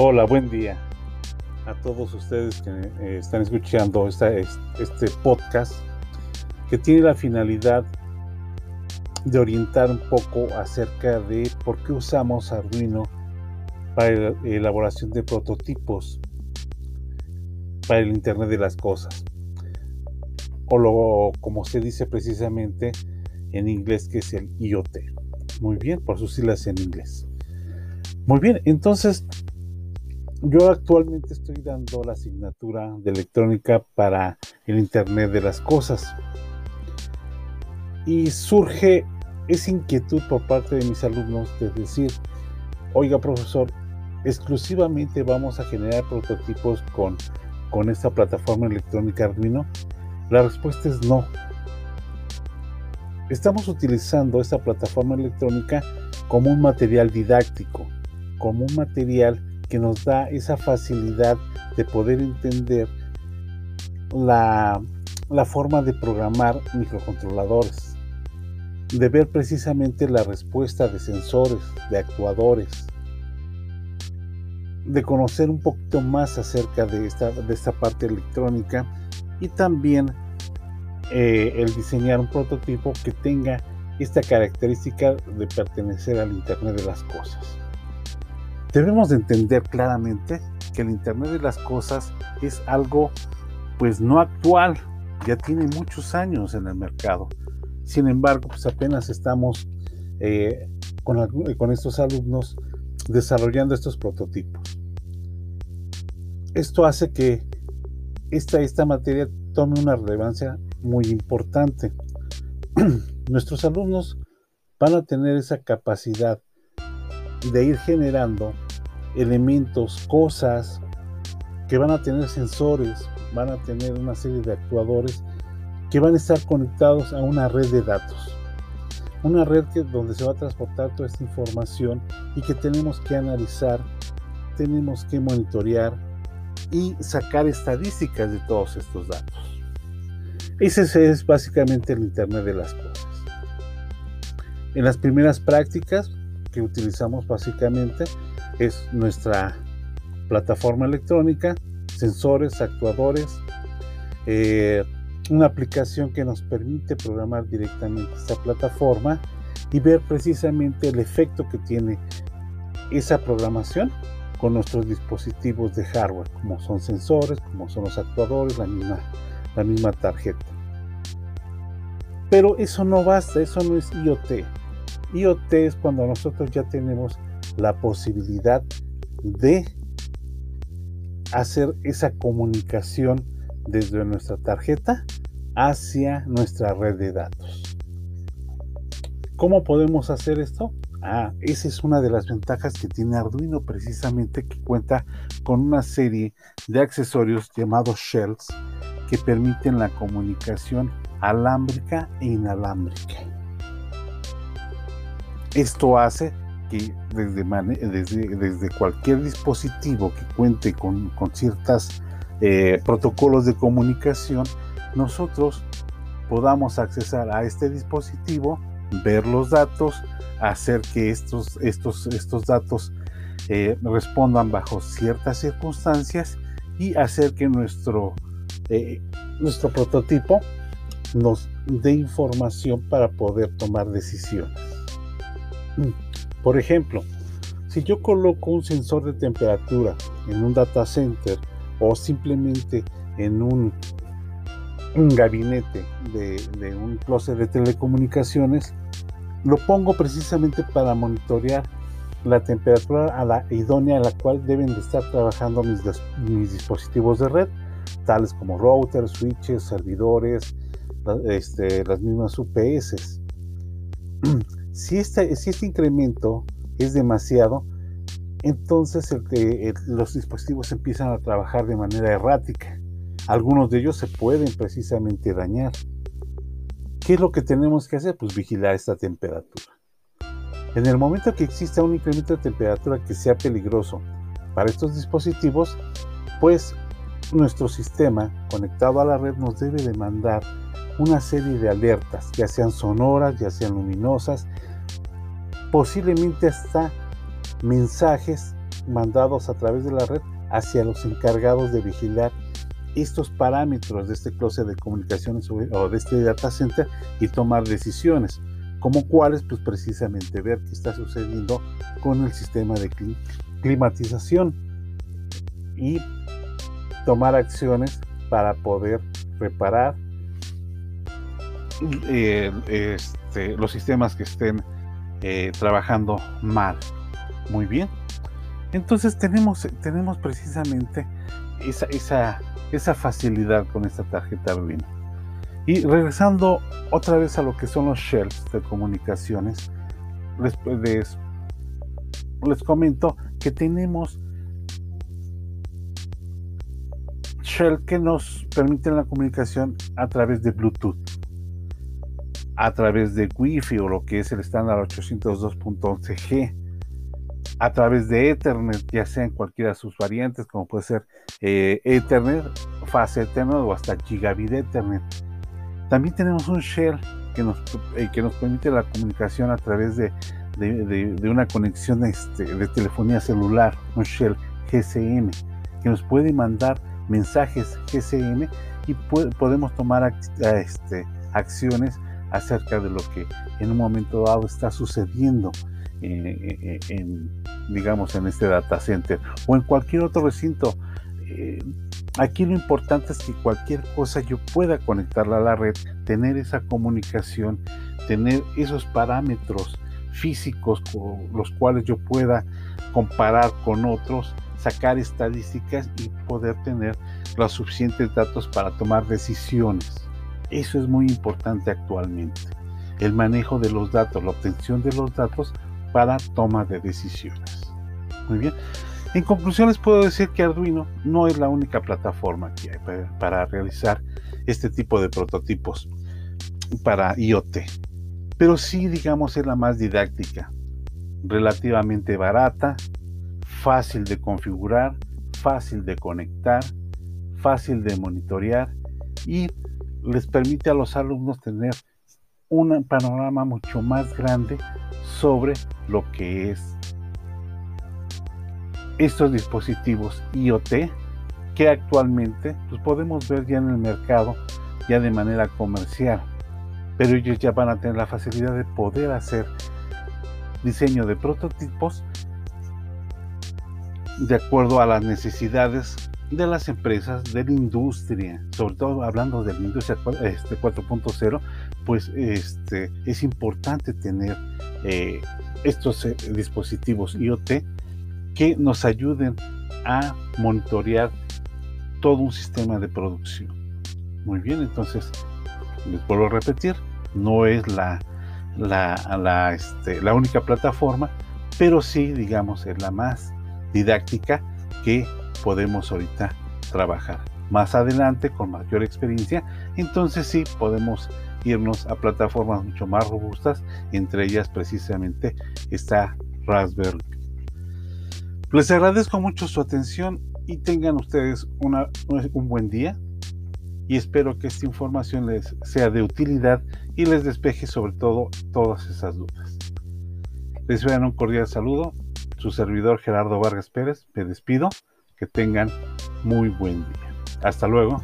Hola, buen día a todos ustedes que eh, están escuchando este podcast que tiene la finalidad de orientar un poco acerca de por qué usamos Arduino para la elaboración de prototipos para el Internet de las Cosas. O lo, como se dice precisamente en inglés, que es el IoT. Muy bien, por sus siglas en inglés. Muy bien, entonces yo actualmente estoy dando la asignatura de electrónica para el Internet de las Cosas. Y surge esa inquietud por parte de mis alumnos de decir, oiga profesor, exclusivamente vamos a generar prototipos con, con esta plataforma electrónica Arduino. La respuesta es no. Estamos utilizando esta plataforma electrónica como un material didáctico, como un material que nos da esa facilidad de poder entender la, forma de programar microcontroladores, de ver precisamente la respuesta de sensores, de actuadores, de conocer un poquito más acerca de esta, de esta parte electrónica y también eh, el diseñar un prototipo que tenga esta característica de pertenecer al Internet de las Cosas. Debemos de entender claramente que el Internet de las Cosas es algo pues no actual, ya tiene muchos años en el mercado. Sin embargo, pues apenas estamos eh, con, estos alumnos desarrollando estos prototipos. Esto hace que esta, esta materia tome una relevancia muy importante. Nuestros alumnos van a tener esa capacidad de ir generando elementos, cosas que van a tener sensores, van a tener una serie de actuadores que van a estar conectados a una red de datos. Una red que, donde se va a transportar toda esta información y que tenemos que analizar, tenemos que monitorear y sacar estadísticas de todos estos datos. Ese es básicamente el Internet de las Cosas. En las primeras prácticas que utilizamos básicamente es nuestra plataforma electrónica, sensores, actuadores, eh, una aplicación que nos permite programar directamente esta plataforma y ver precisamente el efecto que tiene esa programación con nuestros dispositivos de hardware, como son sensores, como son los actuadores, la misma, la misma tarjeta. Pero eso no basta, eso no es IoT. IoT es cuando nosotros ya tenemos la posibilidad de hacer esa comunicación desde nuestra tarjeta hacia nuestra red de datos. ¿Cómo podemos hacer esto? Ah, esa es una de las ventajas que tiene Arduino precisamente que cuenta con una serie de accesorios llamados shells que permiten la comunicación alámbrica e inalámbrica. Esto hace que desde, cualquier dispositivo que cuente con, ciertos eh, protocolos de comunicación, nosotros podamos accesar a este dispositivo, ver los datos, hacer que estos, datos eh, respondan bajo ciertas circunstancias y hacer que eh, nuestro prototipo nos dé información para poder tomar decisiones. Por ejemplo, si yo coloco un sensor de temperatura en un data center o simplemente en un, gabinete de, un closet de telecomunicaciones, lo pongo precisamente para monitorear la temperatura a la idónea a la cual deben de estar trabajando mis, dispositivos de red, tales como routers, switches, servidores, este, las mismas UPS. Si este, si este incremento es demasiado, entonces los dispositivos empiezan a trabajar de manera errática. Algunos de ellos se pueden precisamente dañar. ¿Qué es lo que tenemos que hacer? Pues vigilar esta temperatura. En el momento que exista un incremento de temperatura que sea peligroso para estos dispositivos, pues nuestro sistema conectado a la red nos debe de mandar una serie de alertas, ya sean sonoras, ya sean luminosas, posiblemente hasta mensajes mandados a través de la red hacia los encargados de vigilar estos parámetros de este closet de comunicaciones o de este data center y tomar decisiones, como cuáles, pues precisamente ver qué está sucediendo con el sistema de climatización y tomar acciones para poder reparar eh, este, los sistemas que estén eh, trabajando mal. Muy bien. Entonces tenemos, tenemos precisamente esa, esa, esa facilidad con esta tarjeta Arduino. Y regresando otra vez a lo que son los shells de comunicaciones, les, les, comento que tenemos shell que nos permiten la comunicación a través de Bluetooth, a través de Wi-Fi o lo que es el estándar 802.11g, a través de Ethernet, ya sea en cualquiera de sus variantes, como puede ser eh, Ethernet, fase Ethernet o hasta Gigabit Ethernet. También tenemos un shell que nos, eh, que nos permite la comunicación a través de, de, una conexión este, de telefonía celular, un shell GSM, que nos puede mandar mensajes GSM y podemos tomar este, acciones acerca de lo que en un momento dado está sucediendo eh, eh, en, digamos, en este data center o en cualquier otro recinto. Eh, aquí lo importante es que cualquier cosa yo pueda conectarla a la red, tener esa comunicación, tener esos parámetros físicos con los cuales yo pueda comparar con otros sacar estadísticas y poder tener los suficientes datos para tomar decisiones. Eso es muy importante actualmente. El manejo de los datos, la obtención de los datos para toma de decisiones. Muy bien. En conclusión les puedo decir que Arduino no es la única plataforma que hay para, realizar este tipo de prototipos para IoT, pero sí digamos es la más didáctica, relativamente barata, fácil de configurar, fácil de conectar, fácil de monitorear y les permite a los alumnos tener un panorama mucho más grande sobre lo que es estos dispositivos IoT que actualmente pues podemos ver ya en el mercado ya de manera comercial. Pero ellos ya van a tener la facilidad de poder hacer diseño de prototipos de acuerdo a las necesidades de las empresas, de la industria, sobre todo hablando de la industria 4.0, este, pues este, es importante tener eh, estos eh, dispositivos IoT que nos ayuden a monitorear todo un sistema de producción. Muy bien, entonces les vuelvo a repetir, no es la, la, la, este, la única plataforma, pero sí, digamos, es la más didáctica que podemos ahorita trabajar. Más adelante, con mayor experiencia, entonces sí podemos irnos a plataformas mucho más robustas, entre ellas precisamente está Raspberry. Les agradezco mucho su atención y tengan ustedes un buen día y espero que esta información les sea de utilidad y les despeje sobre todo todas esas dudas. Les doy un cordial saludo su servidor Gerardo Vargas Pérez, me despido. Que tengan muy buen día. Hasta luego.